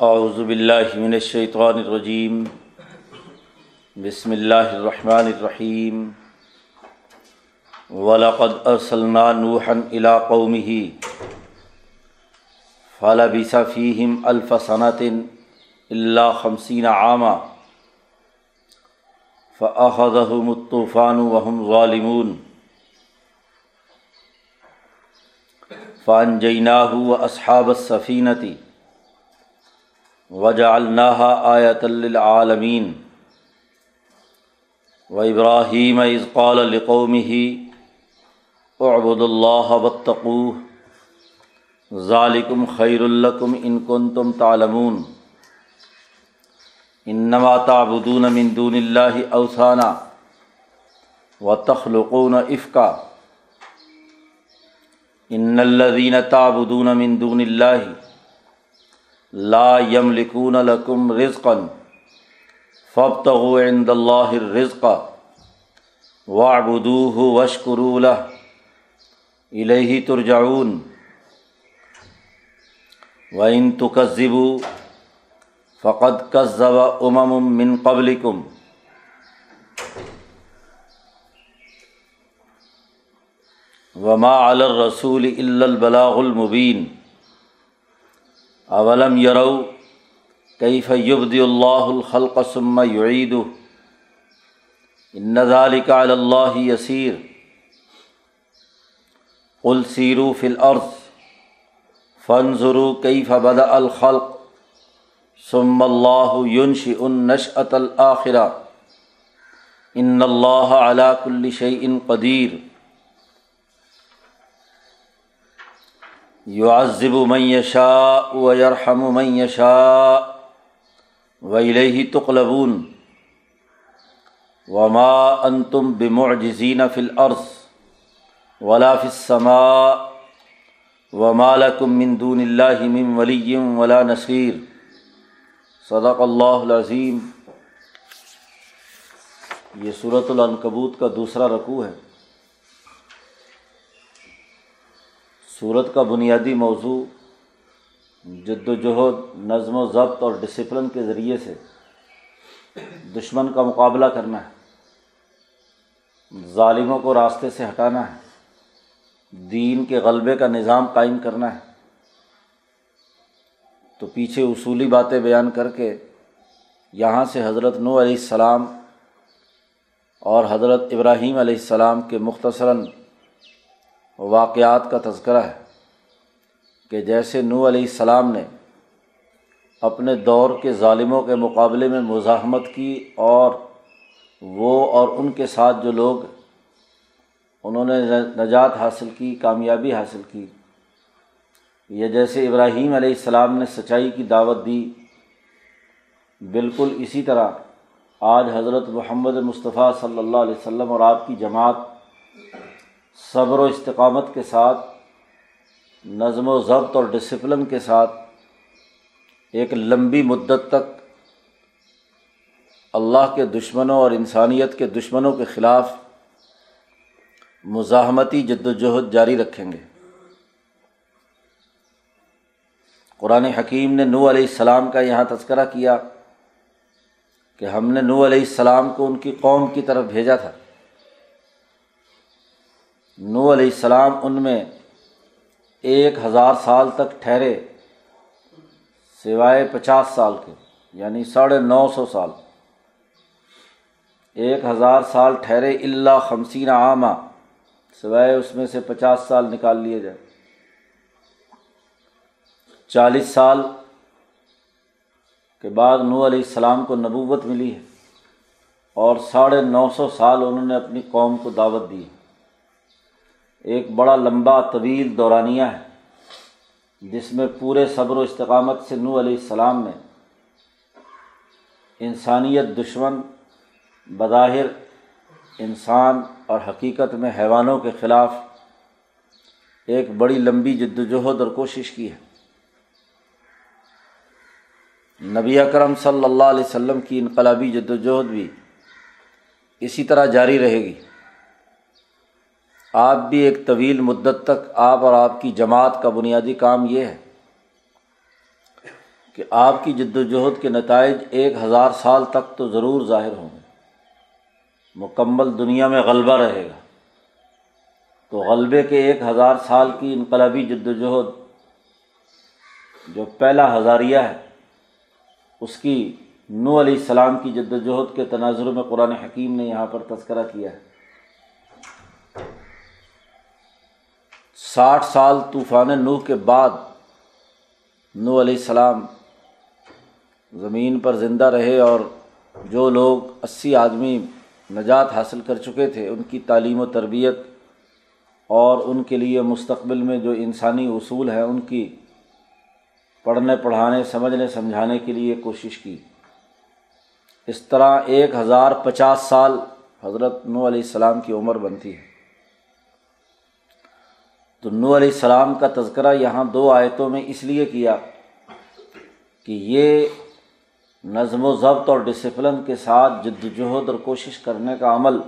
اعوذ باللہ من الشیطان الرجیم۔ بسم اللہ الرحمن الرحیم۔ ولقد ارسلنا نوحا الى قومه فلبث فيهم الف سنة الا خمسين عاما فأخذهم الطوفان وهم ظالمون۔ فانجیناہ و اصحاب السفینتی وجعلناها آیة للعالمین و ابراہیم اذ قال لقومه، اعبدوا اللہ واتقوه ذالکم خیر لکم ان کنتم تعلمون. انما تعبدون من دون اللہ اوثانا وتخلقون افکا ان الذين تعبدون من دون الله لا يملكون لكم رزقا فابتغوا عند الله الرزق واعبدوه واشكروا له. اليه ترجعون. وان تكذبوا فقد كذب امم من قبلكم. وما علی الرسول الا البلاغ المبین اولم یرو کیف یبدی اللہ الخلق ثم یعیدہ ان ذلك علی اللہ یسیر قل سیروا فی الارض فانظروا کیف بدأ الخلق ثم اللہ ينشئ النشأة الآخرہ ان اللہ علی کل شیء قدیر یعذب من یشاء و یرحم من یشاء و الیہ تقلبون وما انتم بمعجزین فی الارض ولا فی السماء وما لکم من دون اللہ من ولی ولا نصیر صدق اللہ العظیم یہ صورت العنکبوت کا دوسرا رقوع ہے صورت کا بنیادی موضوع جد و جہد، نظم و ضبط اور ڈسپلن کے ذریعے سے دشمن کا مقابلہ کرنا ہے۔ ظالموں کو راستے سے ہٹانا ہے۔ دین کے غلبے کا نظام قائم کرنا ہے۔ تو پیچھے اصولی باتیں بیان کر کے یہاں سے حضرت نو علیہ السلام اور حضرت ابراہیم علیہ السلام کے مختصراً واقعات کا تذکرہ ہے کہ جیسے نو علیہ السلام نے اپنے دور کے ظالموں کے مقابلے میں مزاحمت کی اور وہ اور ان کے ساتھ جو لوگ انہوں نے نجات حاصل کی، کامیابی حاصل کی یہ جیسے ابراہیم علیہ السلام نے سچائی کی دعوت دی، بالکل اسی طرح آج حضرت محمد مصطفیٰ صلی اللہ علیہ وسلم اور آپ کی جماعت صبر و استقامت کے ساتھ، نظم و ضبط اور ڈسپلن کے ساتھ ایک لمبی مدت تک اللہ کے دشمنوں اور انسانیت کے دشمنوں کے خلاف مزاحمتی جد وجہد جاری رکھیں گے۔ قرآن حکیم نے نو علیہ السلام کا یہاں تذکرہ کیا کہ ہم نے نو علیہ السلام کو ان کی قوم کی طرف بھیجا تھا۔ نو علیہ السلام ان میں ایک ہزار سال تک ٹھہرے، سوائے پچاس سال کے یعنی ساڑھے نو سو سال۔ ایک ہزار سال ٹھہرے اللہ خمسین عامہ سوائے اس میں سے پچاس سال نکال لیے جائے چالیس سال کے بعد نو علیہ السلام کو نبوت ملی ہے اور ساڑھے نو سو سال انہوں نے اپنی قوم کو دعوت دی ہے۔ ایک بڑا لمبا طویل دورانیہ ہے، جس میں پورے صبر و استقامت سے نو علیہ السلام نے انسانیت دشمن، بظاہر انسان اور حقیقت میں حیوانوں کے خلاف ایک بڑی لمبی جد وجہد اور کوشش کی ہے۔ نبی اکرم صلی اللہ علیہ وسلم کی انقلابی جد وجہد بھی اسی طرح جاری رہے گی۔ آپ بھی ایک طویل مدت تک آپ اور آپ کی جماعت کا بنیادی کام یہ ہے کہ آپ کی جد وجہد کے نتائج ایک ہزار سال تک تو ضرور ظاہر ہوں گے۔ مکمل دنیا میں غلبہ رہے گا۔ تو غلبے کے ایک ہزار سال کی انقلابی جد وجہد جو پہلا ہزاریہ ہے، اس کی نو علیہ السلام کی جد وجہد کے تناظر میں قرآن حکیم نے یہاں پر تذکرہ کیا ہے۔ ساٹھ سال طوفان نوح کے بعد نو علیہ السلام زمین پر زندہ رہے اور جو لوگ اسی آدمی نجات حاصل کر چکے تھے، ان کی تعلیم و تربیت اور ان کے لیے مستقبل میں جو انسانی اصول ہیں، ان کی پڑھنے، پڑھانے، سمجھنے، سمجھانے کے لیے کوشش کی۔ اس طرح ایک ہزار پچاس سال حضرت نو علیہ السلام کی عمر بنتی ہے۔ تو نو علیہ السلام کا تذکرہ یہاں دو آیتوں میں اس لیے کیا کہ یہ نظم و ضبط اور ڈسپلن کے ساتھ جد وجہد اور کوشش کرنے کا عمل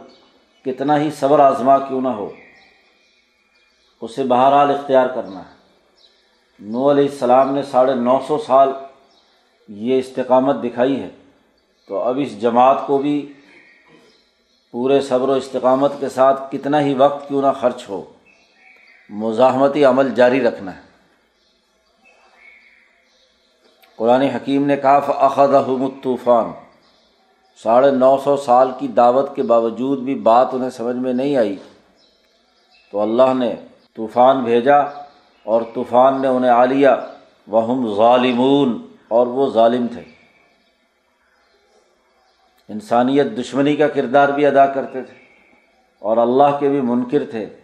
کتنا ہی صبر آزما کیوں نہ ہو، اسے بہرحال اختیار کرنا ہے۔ نو علیہ السلام نے ساڑھے نو سو سال یہ استقامت دکھائی ہے۔ تو اب اس جماعت کو بھی پورے صبر و استقامت کے ساتھ کتنا ہی وقت کیوں نہ خرچ ہو۔ مزاحمتی عمل جاری رکھنا ہے۔ قرآن حکیم نے کہا طوفان ساڑھے نو سو سال کی دعوت کے باوجود بھی بات انہیں سمجھ میں نہیں آئی۔ تو اللہ نے طوفان بھیجا اور طوفان نے انہیں آ لیا۔ وہ ظالمون۔ اور وہ ظالم تھے۔ انسانیت دشمنی کا کردار بھی ادا کرتے تھے اور اللہ کے بھی منکر تھے۔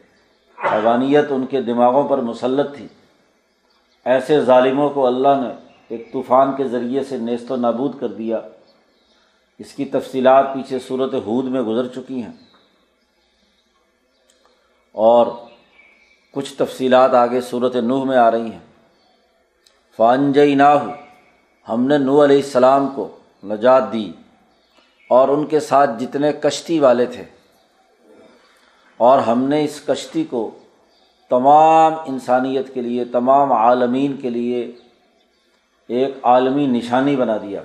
حیوانیت ان کے دماغوں پر مسلط تھی۔ ایسے ظالموں کو اللہ نے ایک طوفان کے ذریعے سے نیست و نابود کر دیا۔ اس کی تفصیلات پیچھے صورت حود میں گزر چکی ہیں۔ اور کچھ تفصیلات آگے صورت نوح میں آ رہی ہیں۔ فانجئی نہ ہم نے نو علیہ السلام کو نجات دی اور ان کے ساتھ جتنے کشتی والے تھے۔ اور ہم نے اس کشتی کو تمام انسانیت کے لیے، تمام عالمین کے لیے ایک عالمی نشانی بنا دیا۔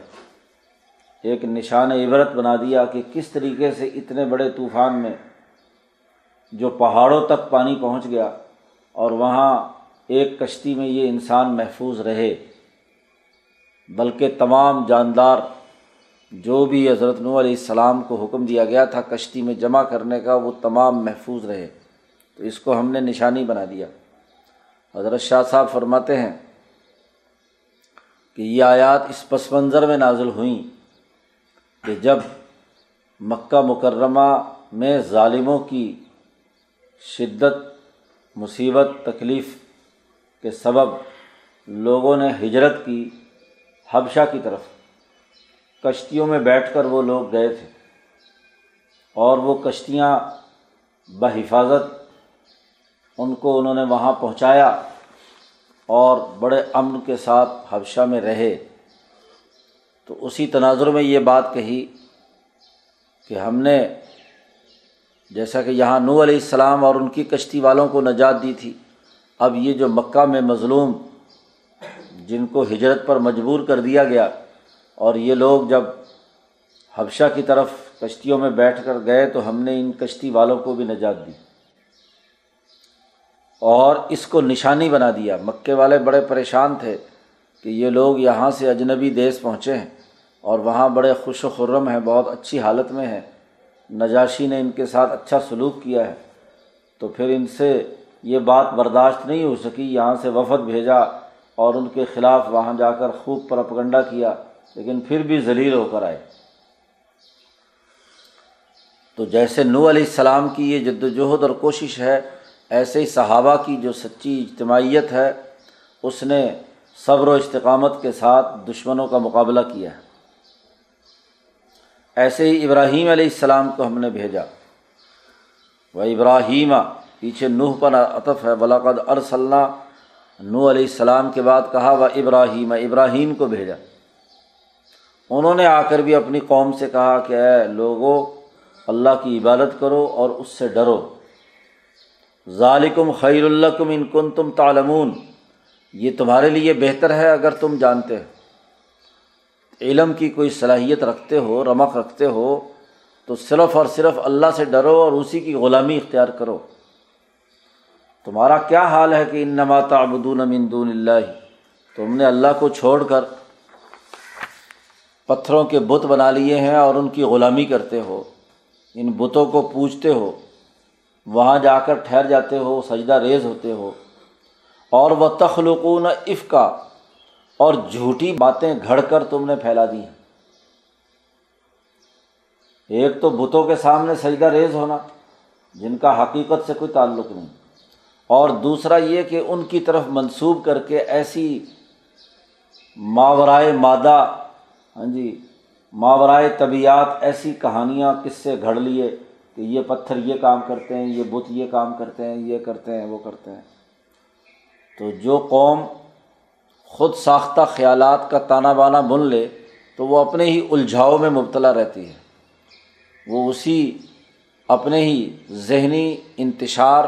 ایک نشان عبرت بنا دیا کہ کس طریقے سے اتنے بڑے طوفان میں جو پہاڑوں تک پانی پہنچ گیا اور وہاں ایک کشتی میں یہ انسان محفوظ رہے، بلکہ تمام جاندار جو بھی حضرت نو علیہ السلام کو حکم دیا گیا تھا کشتی میں جمع کرنے کا، وہ تمام محفوظ رہے۔ تو اس کو ہم نے نشانی بنا دیا۔ حضرت شاہ صاحب فرماتے ہیں کہ یہ آیات اس پس منظر میں نازل ہوئیں کہ جب مکہ مکرمہ میں ظالموں کی شدت، مصیبت، تکلیف کے سبب لوگوں نے ہجرت کی حبشہ کی طرف۔ کشتیوں میں بیٹھ کر وہ لوگ گئے تھے اور وہ کشتیاں بحفاظت ان کو انہوں نے وہاں پہنچایا اور بڑے امن کے ساتھ حبشہ میں رہے۔ تو اسی تناظر میں یہ بات کہی کہ ہم نے جیسا کہ یہاں نو علیہ السلام اور ان کی کشتی والوں کو نجات دی تھی، اب یہ جو مکہ میں مظلوم جن کو ہجرت پر مجبور کر دیا گیا اور یہ لوگ جب حبشہ کی طرف کشتیوں میں بیٹھ کر گئے تو ہم نے ان کشتی والوں کو بھی نجات دی اور اس کو نشانی بنا دیا۔ مکے والے بڑے پریشان تھے کہ یہ لوگ یہاں سے اجنبی دیس پہنچے ہیں اور وہاں بڑے خوش و خرم ہیں، بہت اچھی حالت میں ہیں۔ نجاشی نے ان کے ساتھ اچھا سلوک کیا ہے۔ تو پھر ان سے یہ بات برداشت نہیں ہو سکی، یہاں سے وفد بھیجا اور ان کے خلاف وہاں جا کر خوب پرپگنڈا کیا۔ لیکن پھر بھی ذلیل ہو کر آئے۔ تو جیسے نو علیہ السلام کی یہ جد وجہد اور کوشش ہے، ایسے ہی صحابہ کی جو سچی اجتماعیت ہے، اس نے صبر و استقامت کے ساتھ دشمنوں کا مقابلہ کیا ہے۔ ایسے ہی ابراہیم علیہ السلام کو ہم نے بھیجا۔ وہ ابراہیمہ پیچھے نوح پر عطف ہے۔ بلاقد ارسلّہ نو علیہ السلام کے بعد کہا، وہ ابراہیم ابراہیم کو بھیجا۔ انہوں نے آ کر بھی اپنی قوم سے کہا کہ اے لوگو، اللہ کی عبادت کرو اور اس سے ڈرو۔ ظالکم خیر اللہ کم ان کن تم تالمون یہ تمہارے لیے بہتر ہے اگر تم جانتے ہو۔ علم کی کوئی صلاحیت رکھتے ہو، رمق رکھتے ہو، تو صرف اور صرف اللہ سے ڈرو اور اسی کی غلامی اختیار کرو۔ تمہارا کیا حال ہے کہ ان نماتا ابدون من دون اللہ؟ تم نے اللہ کو چھوڑ کر پتھروں کے بت بنا لیے ہیں اور ان کی غلامی کرتے ہو۔ ان بتوں کو پوجتے ہو۔ وہاں جا کر ٹھہر جاتے ہو، سجدہ ریز ہوتے ہو۔ اور وہ تخلقون افقا اور جھوٹی باتیں گھڑ کر تم نے پھیلا دی ہیں۔ ایک تو بتوں کے سامنے سجدہ ریز ہونا، جن کا حقیقت سے کوئی تعلق نہیں۔ اور دوسرا یہ کہ ان کی طرف منسوب کر کے ایسی ماورائے مادہ ہاں جی ماورائے طبیعت ایسی کہانیاں کس سے گھڑ لیے کہ یہ پتھر یہ کام کرتے ہیں، یہ بت یہ کام کرتے ہیں، یہ کرتے ہیں، وہ کرتے ہیں؟ تو جو قوم خود ساختہ خیالات کا تانا بانا بن لے، تو وہ اپنے ہی الجھاؤ میں مبتلا رہتی ہے۔ وہ اسی اپنے ہی ذہنی انتشار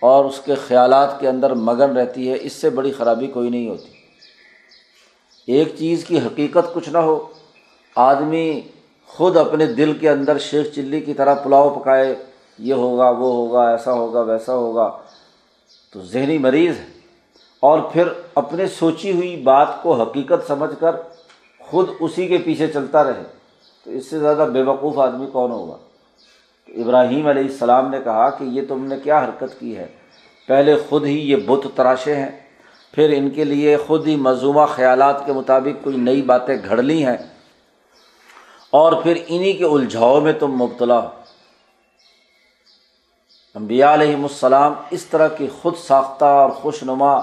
اور اس کے خیالات کے اندر مگن رہتی ہے۔ اس سے بڑی خرابی کوئی نہیں ہوتی۔ ایک چیز کی حقیقت کچھ نہ ہو، آدمی خود اپنے دل کے اندر شیخ چلی کی طرح پلاؤ پکائے، یہ ہوگا، وہ ہوگا، ایسا ہوگا، ویسا ہوگا، تو ذہنی مریض ہے۔ اور پھر اپنے سوچی ہوئی بات کو حقیقت سمجھ کر خود اسی کے پیچھے چلتا رہے۔ تو اس سے زیادہ بے وقوف آدمی کون ہوگا؟ ابراہیم علیہ السلام نے کہا کہ یہ تم نے کیا حرکت کی ہے؟ پہلے خود ہی یہ بت تراشے ہیں۔ پھر ان کے لیے خود ہی مضموعہ خیالات کے مطابق کوئی نئی باتیں گھڑ لی ہیں۔ اور پھر انہیں کے الجھاؤ میں تم مبتلا ہو۔ امبیا علیہم السلام اس طرح کی خود ساختہ اور خوش نما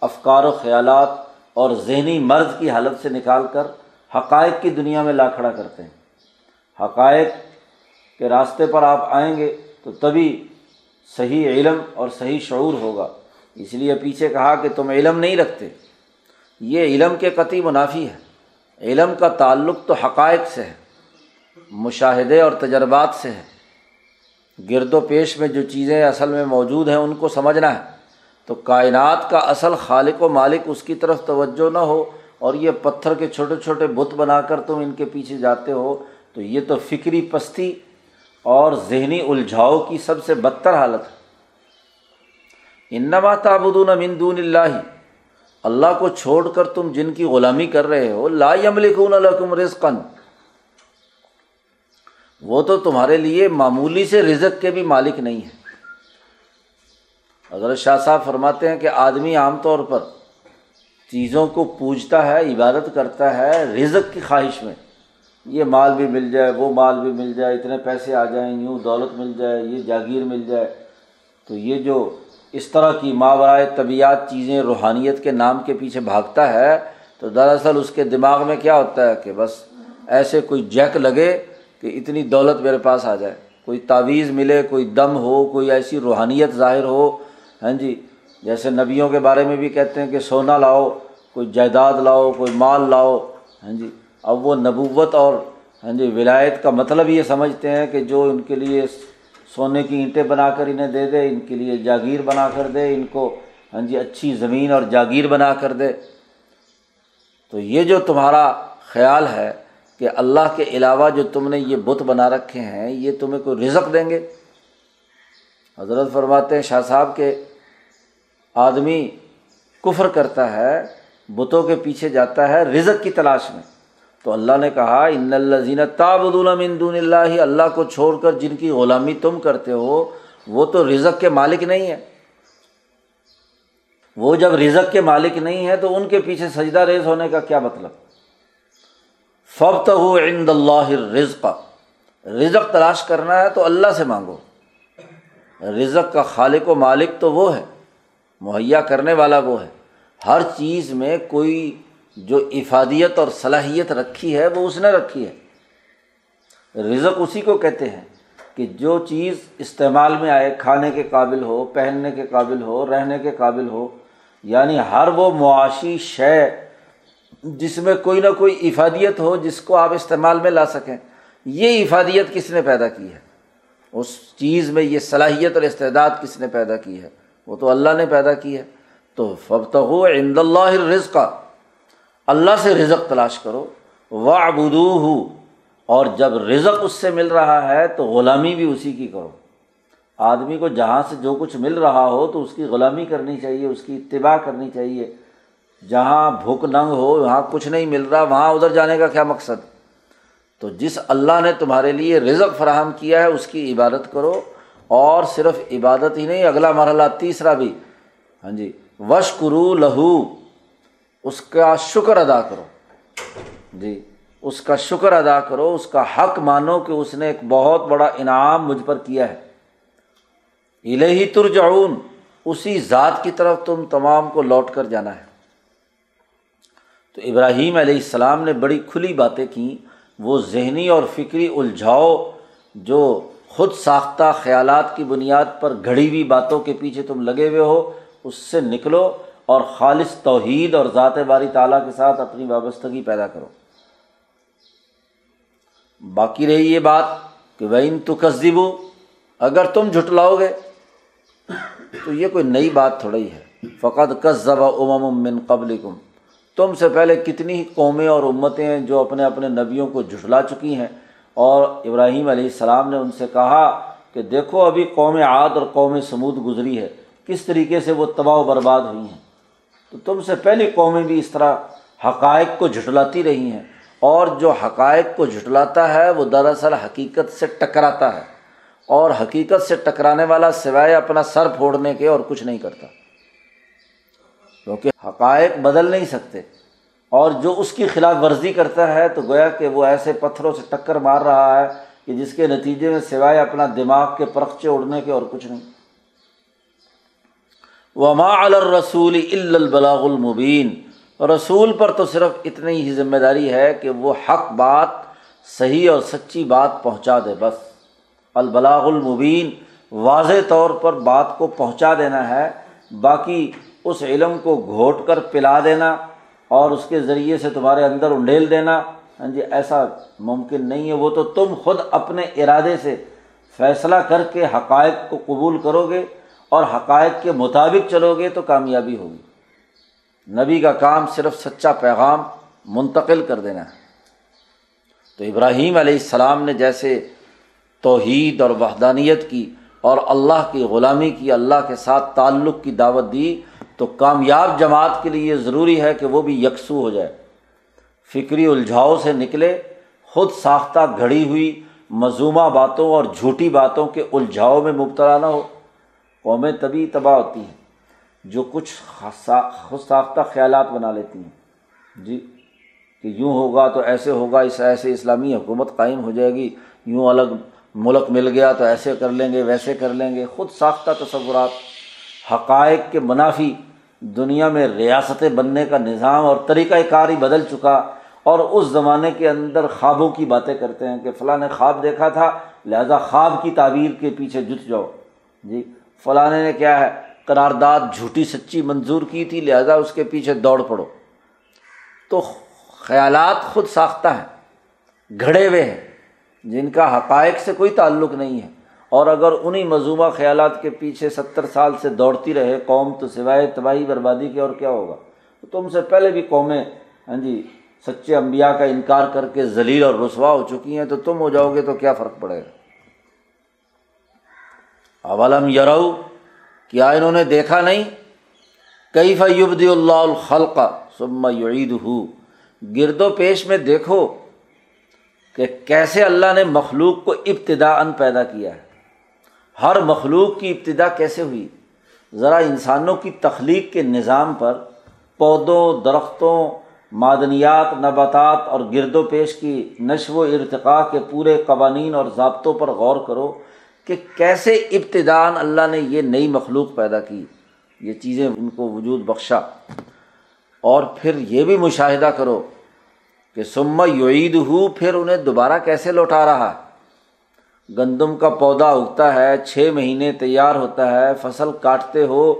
افکار و خیالات اور ذہنی مرض کی حالت سے نکال کر حقائق کی دنیا میں لا کھڑا کرتے ہیں۔ حقائق کے راستے پر آپ آئیں گے تو تبھی صحیح علم اور صحیح شعور ہوگا۔ اس لیے پیچھے کہا کہ تم علم نہیں رکھتے۔ یہ علم کے قطعی منافی ہے۔ علم کا تعلق تو حقائق سے ہے، مشاہدے اور تجربات سے ہے۔ گرد و پیش میں جو چیزیں اصل میں موجود ہیں ان کو سمجھنا ہے۔ تو کائنات کا اصل خالق و مالک اس کی طرف توجہ نہ ہو اور یہ پتھر کے چھوٹے چھوٹے بت بنا کر تم ان کے پیچھے جاتے ہو، تو یہ تو فکری پستی اور ذہنی الجھاؤ کی سب سے بدتر حالت ہے۔ انما تعبدون من دون اللہ. اللہ کو چھوڑ کر تم جن کی غلامی کر رہے ہو، لا یملکون لکم رزقا. وہ تو تمہارے لیے معمولی سے رزق کے بھی مالک نہیں ہے حضرت شاہ صاحب فرماتے ہیں کہ آدمی عام طور پر چیزوں کو پوجتا ہے، عبادت کرتا ہے، رزق کی خواہش میں، یہ مال بھی مل جائے، وہ مال بھی مل جائے، اتنے پیسے آ جائیں، یوں دولت مل جائے، یہ جاگیر مل جائے، تو یہ جو اس طرح کی ماورائے طبیعت چیزیں روحانیت کے نام کے پیچھے بھاگتا ہے، تو دراصل اس کے دماغ میں کیا ہوتا ہے کہ بس ایسے کوئی جیک لگے کہ اتنی دولت میرے پاس آ جائے۔ کوئی تعویذ ملے، کوئی دم ہو، کوئی ایسی روحانیت ظاہر ہو۔ ہاں جی جیسے نبیوں کے بارے میں بھی کہتے ہیں کہ سونا لاؤ، کوئی جائیداد لاؤ، کوئی مال لاؤ۔ ہاں جی اب وہ نبوت اور ہاں جی ولایت کا مطلب یہ سمجھتے ہیں کہ جو ان کے لیے سونے کی اینٹیں بنا کر انہیں دے دے، ان کے لیے جاگیر بنا کر دے، ان کو ہاں جی اچھی زمین اور جاگیر بنا کر دے۔ تو یہ جو تمہارا خیال ہے کہ اللہ کے علاوہ جو تم نے یہ بت بنا رکھے ہیں، یہ تمہیں کوئی رزق دیں گے؟ حضرت فرماتے ہیں، شاہ صاحب کے آدمی کفر کرتا ہے، بتوں کے پیچھے جاتا ہے، رزق کی تلاش میں۔ تو اللہ نے کہا ان اللہ تابد دون اللہ اللہ کو چھوڑ کر جن کی غلامی تم کرتے ہو، وہ تو رزق کے مالک نہیں ہے وہ جب رزق کے مالک نہیں ہے تو ان کے پیچھے سجدہ ریز ہونے کا کیا مطلب؟ فبت ہو عند اللہ رزق رزق تلاش کرنا ہے تو اللہ سے مانگو۔ رزق کا خالق و مالک تو وہ ہے، مہیا کرنے والا وہ ہے۔ ہر چیز میں کوئی جو افادیت اور صلاحیت رکھی ہے وہ اس نے رکھی ہے۔ رزق اسی کو کہتے ہیں کہ جو چیز استعمال میں آئے، کھانے کے قابل ہو، پہننے کے قابل ہو، رہنے کے قابل ہو یعنی ہر وہ معاشی شے جس میں کوئی نہ کوئی افادیت ہو، جس کو آپ استعمال میں لا سکیں، یہ افادیت کس نے پیدا کی ہے؟ اس چیز میں یہ صلاحیت اور استعداد کس نے پیدا کی ہے؟ وہ تو اللہ نے پیدا کی ہے۔ تو فبت عند اللہ رزق اللہ سے رزق تلاش کرو۔ و ابدو اور جب رزق اس سے مل رہا ہے تو غلامی بھی اسی کی کرو۔ آدمی کو جہاں سے جو کچھ مل رہا ہو تو اس کی غلامی کرنی چاہیے، اس کی اتباع کرنی چاہیے۔ جہاں بھوک ننگ ہو، وہاں کچھ نہیں مل رہا، وہاں ادھر جانے کا کیا مقصد؟ تو جس اللہ نے تمہارے لیے رزق فراہم کیا ہے، اس کی عبادت کرو۔ اور صرف عبادت ہی نہیں، اگلا مرحلہ تیسرا بھی۔ ہاں جی۔ وش کرو لہو اس کا شکر ادا کرو۔ جی اس کا شکر ادا کرو، اس کا حق مانو کہ اس نے ایک بہت بڑا انعام مجھ پر کیا ہے۔ الہی ترجعون، اسی ذات کی طرف تم تمام کو لوٹ کر جانا ہے۔ تو ابراہیم علیہ السلام نے بڑی کھلی باتیں کیں۔ وہ ذہنی اور فکری الجھاؤ جو خود ساختہ خیالات کی بنیاد پر گھڑی ہوئی باتوں کے پیچھے تم لگے ہوئے ہو، اس سے نکلو۔ اور خالص توحید اور ذات باری تعالیٰ کے ساتھ اپنی وابستگی پیدا کرو۔ باقی رہی یہ بات کہ وین تو کسدیبو اگر تم جھٹلاؤ گے، تو یہ کوئی نئی بات تھوڑا ہی ہے۔ فقط کس امم من قبل کم تم سے پہلے کتنی قومیں اور امتیں ہیں جو اپنے اپنے نبیوں کو جھٹلا چکی ہیں۔ اور ابراہیم علیہ السلام نے ان سے کہا کہ دیکھو ابھی قوم عاد اور قوم سمود گزری ہے، کس طریقے سے وہ تباہ و برباد ہوئی ہیں۔ تو تم سے پہلی قومیں بھی اس طرح حقائق کو جھٹلاتی رہی ہیں اور جو حقائق کو جھٹلاتا ہے وہ دراصل حقیقت سے ٹکراتا ہے اور حقیقت سے ٹکرانے والا سوائے اپنا سر پھوڑنے کے اور کچھ نہیں کرتا کیونکہ حقائق بدل نہیں سکتے اور جو اس کی خلاف ورزی کرتا ہے تو گویا کہ وہ ایسے پتھروں سے ٹکر مار رہا ہے کہ جس کے نتیجے میں سوائے اپنا دماغ کے پرخچے اڑنے کے اور کچھ نہیں وما الرسول البلاغ المبین رسول پر تو صرف اتنی ہی ذمہ داری ہے کہ وہ حق بات، صحیح اور سچی بات پہنچا دے بس۔ البلاغ المبین، واضح طور پر بات کو پہنچا دینا ہے، باقی اس علم کو گھوٹ کر پلا دینا اور اس کے ذریعے سے تمہارے اندر انڈیل دینا۔ ہاں جی ایسا ممکن نہیں ہے۔ وہ تو تم خود اپنے ارادے سے فیصلہ کر کے حقائق کو قبول کرو گے۔ اور حقائق کے مطابق چلو گے تو کامیابی ہوگی۔ نبی کا کام صرف سچا پیغام منتقل کر دینا ہے۔ تو ابراہیم علیہ السلام نے جیسے توحید اور وحدانیت کی اور اللہ کی غلامی کی، اللہ کے ساتھ تعلق کی دعوت دی، تو کامیاب جماعت کے لیے یہ ضروری ہے کہ وہ بھی یکسو ہو جائے۔ فکری الجھاؤ سے نکلے، خود ساختہ گھڑی ہوئی مضومہ باتوں اور جھوٹی باتوں کے الجھاؤ میں مبتلا نہ ہو۔ قومیں تبھی تباہ ہوتی ہیں، جو کچھ خود ساختہ خیالات بنا لیتی ہیں۔ جی کہ یوں ہوگا تو ایسے ہوگا، اس ایسے اسلامی حکومت قائم ہو جائے گی، یوں الگ ملک مل گیا تو ایسے کر لیں گے، ویسے کر لیں گے۔ خود ساختہ تصورات، حقائق کے منافی، دنیا میں ریاستیں بننے کا نظام اور طریقۂ کار ہی بدل چکا۔ اور اس زمانے کے اندر خوابوں کی باتیں کرتے ہیں کہ فلاں نے خواب دیکھا تھا، لہٰذا خواب کی تعبیر کے پیچھے جت جاؤ۔ جی فلاں نے کیا ہے، قرارداد جھوٹی سچی منظور کی تھی، لہٰذا اس کے پیچھے دوڑ پڑو۔ تو خیالات خود ساختہ ہیں، گھڑے ہوئے ہیں، جن کا حقائق سے کوئی تعلق نہیں ہے۔ اور اگر انہیں مضوبہ خیالات کے پیچھے ستر سال سے دوڑتی رہے، قوم تو سوائے تباہی، بربادی کے اور کیا ہوگا؟ تو تم سے پہلے بھی قومیں ہاں جی سچے امبیا کا انکار کر کے ذلیل اور رسوا ہو چکی ہیں، تو تم ہو جاؤ گے تو کیا فرق پڑے گا؟ اولم یرو کیا انہوں نے دیکھا نہیں؟ کئی فیبد اللہ الخلق سما یعید ہو گرد و پیش میں دیکھو کہ کیسے اللہ نے مخلوق کو ابتدا ان پیدا کیا ہے۔ ہر مخلوق کی ابتدا کیسے ہوئی؟ ذرا انسانوں کی تخلیق کے نظام پر پودوں، درختوں، معدنیات، نباتات اور گرد و پیش کی نشو و ارتقاء کے پورے قوانین اور ضابطوں پر غور کرو۔ کہ کیسے ابتدان اللہ نے یہ نئی مخلوق پیدا کی، یہ چیزیں ان کو وجود بخشا۔ اور پھر یہ بھی مشاہدہ کرو کہ سما یعید ہو پھر انہیں دوبارہ کیسے لوٹا رہا۔ گندم کا پودا اگتا ہے، چھ مہینے تیار ہوتا ہے، فصل کاٹتے ہو،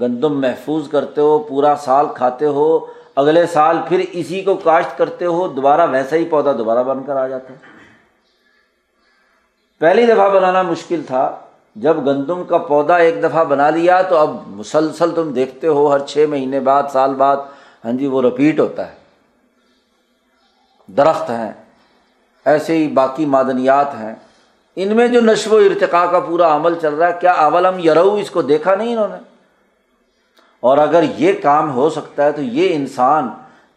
گندم محفوظ کرتے ہو، پورا سال کھاتے ہو، اگلے سال پھر اسی کو کاشت کرتے ہو، دوبارہ ویسا ہی پودا دوبارہ بن کر آ جاتا ہے۔ پہلی دفعہ بنانا مشکل تھا۔ جب گندم کا پودا ایک دفعہ بنا لیا تو اب مسلسل تم دیکھتے ہو، ہر چھ مہینے بعد، سال بعد ہاں جی وہ رپیٹ ہوتا ہے۔ درخت ہیں، ایسے ہی باقی معدنیات ہیں۔ ان میں جو نشو و ارتقاء کا پورا عمل چل رہا ہے، کیا اولم یرو اس کو دیکھا نہیں انہوں نے؟ اور اگر یہ کام ہو سکتا ہے تو یہ انسان،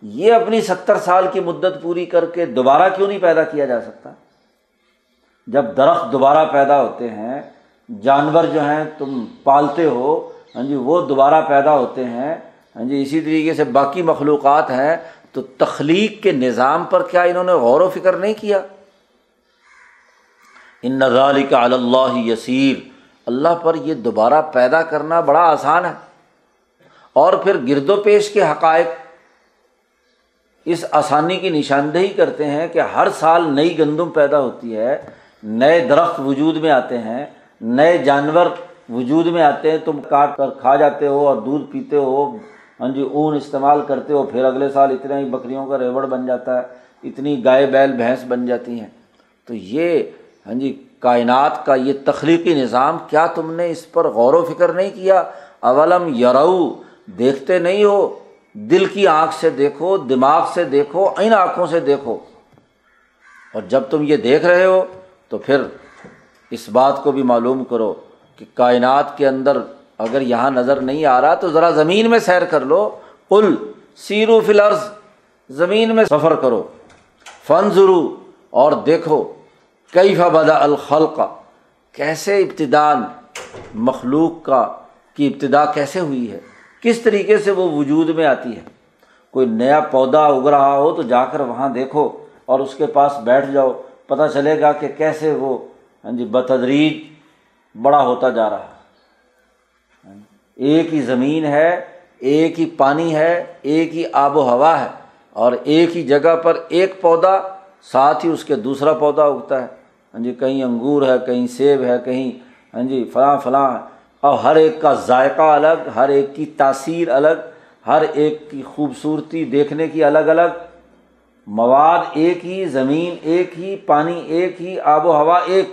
یہ اپنی ستر سال کی مدت پوری کر کے دوبارہ کیوں نہیں پیدا کیا جا سکتا؟ جب درخت دوبارہ پیدا ہوتے ہیں، جانور جو ہیں، تم پالتے ہو ہاں جی وہ دوبارہ پیدا ہوتے ہیں ہاں جی اسی طریقے سے باقی مخلوقات ہیں، تو تخلیق کے نظام پر کیا انہوں نے غور و فکر نہیں کیا؟ ان نظال کا اللہ یسیر، اللہ پر یہ دوبارہ پیدا کرنا بڑا آسان ہے۔ اور پھر گرد و پیش کے حقائق اس آسانی کی نشاندہی کرتے ہیں کہ ہر سال نئی گندم پیدا ہوتی ہے نئے درخت وجود میں آتے ہیں، نئے جانور وجود میں آتے ہیں، تم کاٹ کر کھا جاتے ہو اور دودھ پیتے ہو ہاں جی اون استعمال کرتے ہو، پھر اگلے سال اتنا ہی بکریوں کا ریوڑ بن جاتا ہے، اتنی گائے، بیل، بھینس بن جاتی ہیں۔ تو یہ ہاں جی کائنات کا یہ تخلیقی نظام، کیا تم نے اس پر غور و فکر نہیں کیا؟ اولم یرو، دیکھتے نہیں ہو، دل کی آنکھ سے دیکھو، دماغ سے دیکھو ان آنکھوں سے دیکھو۔ اور جب تم یہ دیکھ رہے ہو تو پھر اس بات کو بھی معلوم کرو کہ کائنات کے اندر اگر یہاں نظر نہیں آ رہا تو ذرا زمین میں سیر کر لو۔ کل سیرو فلرز زمین میں سفر کرو۔ فن ضرو اور دیکھو کئی فبدا الخل کا کیسے ابتدان مخلوق کا، کی ابتدا کیسے ہوئی ہے؟ کس طریقے سے وہ وجود میں آتی ہے؟ کوئی نیا پودا اگ رہا ہو تو جا کر وہاں دیکھو اور اس کے پاس بیٹھ جاؤ۔ پتہ چلے گا کہ کیسے وہ ہاں جی بتدریج بڑا ہوتا جا رہا ہے۔ ایک ہی زمین ہے، ایک ہی پانی ہے، ایک ہی آب و ہوا ہے، اور ایک ہی جگہ پر ایک پودا، ساتھ ہی اس کے دوسرا پودا اگتا ہے۔ ہاں جی کہیں انگور ہے، کہیں سیب ہے، کہیں ہاں جی فلاں فلاں۔ اور ہر ایک کا ذائقہ الگ، ہر ایک کی تاثیر الگ، ہر ایک کی خوبصورتی دیکھنے کی الگ الگ۔ مواد ایک ہی، زمین ایک ہی، پانی ایک ہی، آب و ہوا ایک۔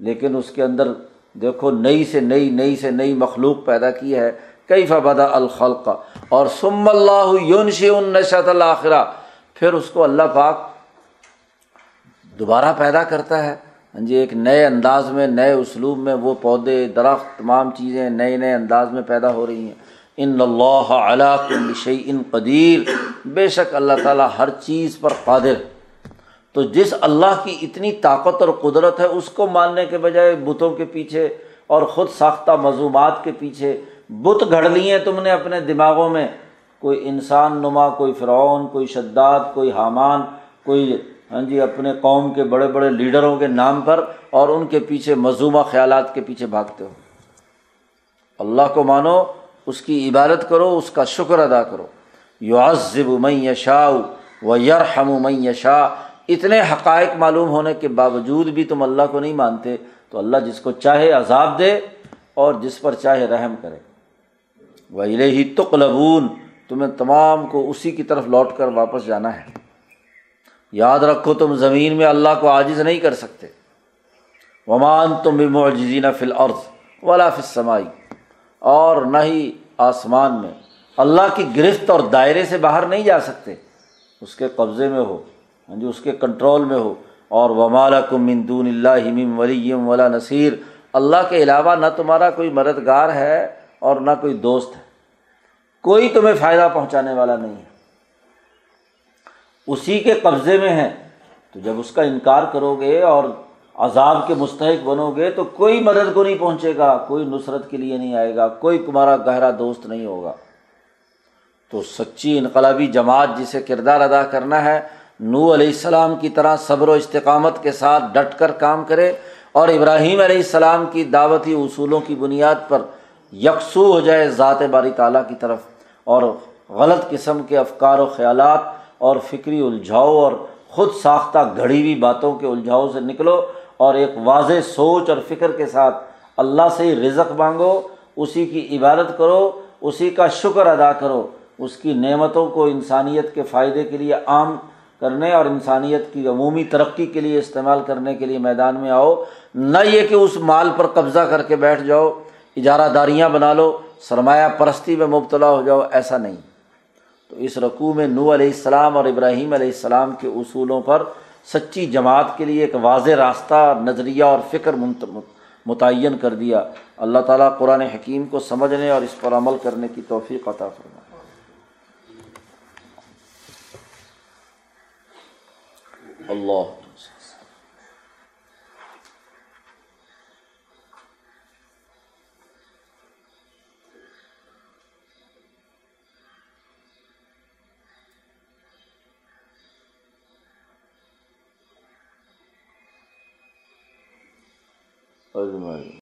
لیکن اس کے اندر دیکھو، نئی سے نئی نئی سے نئی مخلوق پیدا کی ہے۔ کئی فبدا الخلق؟ اور سم اللہ یونش النشت الآخرہ۔ پھر اس کو اللہ پاک دوبارہ پیدا کرتا ہے۔ ہاں جی ایک نئے انداز میں، نئے اسلوب میں وہ پودے، درخت، تمام چیزیں نئے نئے انداز میں پیدا ہو رہی ہیں۔ ان اللہ علا کلشی ان قدیر۔ بے شک اللہ تعالیٰ ہر چیز پر قادر تو جس اللہ کی اتنی طاقت اور قدرت ہے، اس کو ماننے کے بجائے بتوں کے پیچھے اور خود ساختہ مضوبات کے پیچھے بت گھڑ لیے تم نے اپنے دماغوں میں۔ کوئی انسان نما، کوئی فرعون، کوئی شداد، کوئی حامان، کوئی ہاں جی اپنے قوم کے بڑے بڑے لیڈروں کے نام پر اور ان کے پیچھے مضومہ خیالات کے پیچھے بھاگتے ہو۔ اللہ کو مانو اس کی عبادت کرو، اس کا شکر ادا کرو۔ یو عزب میں یشا و یرحم میں یشا اتنے حقائق معلوم ہونے کے باوجود بھی تم اللہ کو نہیں مانتے، تو اللہ جس کو چاہے عذاب دے اور جس پر چاہے رحم کرے۔ وہ ہی تقلبون۔ تمہیں تمام کو اسی کی طرف لوٹ کر واپس جانا ہے۔ یاد رکھو، تم زمین میں اللہ کو عاجز نہیں کر سکتے۔ ومان تم بھی معجزین فل عرض ولا سمائی اور نہ ہی آسمان میں، اللہ کی گرفت اور دائرے سے باہر نہیں جا سکتے۔ اس کے قبضے میں ہو ہاں جی اس کے کنٹرول میں ہو۔ اور ومالا کم مندون اللہ ہم ولیم ولا نصیر اللہ کے علاوہ نہ تمہارا کوئی مددگار ہے اور نہ کوئی دوست ہے۔ کوئی تمہیں فائدہ پہنچانے والا نہیں ہے۔ اسی کے قبضے میں ہے تو جب اس کا انکار کرو گے اور عذاب کے مستحق بنو گے تو کوئی مدد کو نہیں پہنچے گا، کوئی نصرت کے لیے نہیں آئے گا، کوئی تمہارا گہرا دوست نہیں ہوگا۔ تو سچی انقلابی جماعت جسے کردار ادا کرنا ہے نو علیہ السلام کی طرح صبر و استقامت کے ساتھ ڈٹ کر کام کرے اور ابراہیم علیہ السلام کی دعوتی اصولوں کی بنیاد پر یکسو ہو جائے ذات باری تعالیٰ کی طرف اور غلط قسم کے افکار و خیالات اور فکری الجھاؤ اور خود ساختہ گھڑی ہوئی باتوں کے الجھاؤ سے نکلو۔ اور ایک واضح سوچ اور فکر کے ساتھ اللہ سے رزق مانگو، اسی کی عبادت کرو، اسی کا شکر ادا کرو، اس کی نعمتوں کو انسانیت کے فائدے کے لیے عام کرنے اور انسانیت کی عمومی ترقی کے لیے استعمال کرنے کے لیے میدان میں آؤ۔ نہ یہ کہ اس مال پر قبضہ کر کے بیٹھ جاؤ، اجارہ داریاں بنا لو، سرمایہ پرستی میں مبتلا ہو جاؤ، ایسا نہیں۔ تو اس رقوع میں نو علیہ السلام اور ابراہیم علیہ السلام کے اصولوں پر سچی جماعت کے لیے ایک واضح راستہ، نظریہ اور فکر متعین کر دیا۔ اللہ تعالیٰ قرآن حکیم کو سمجھنے اور اس پر عمل کرنے کی توفیق عطا فرما اللہ اجمعین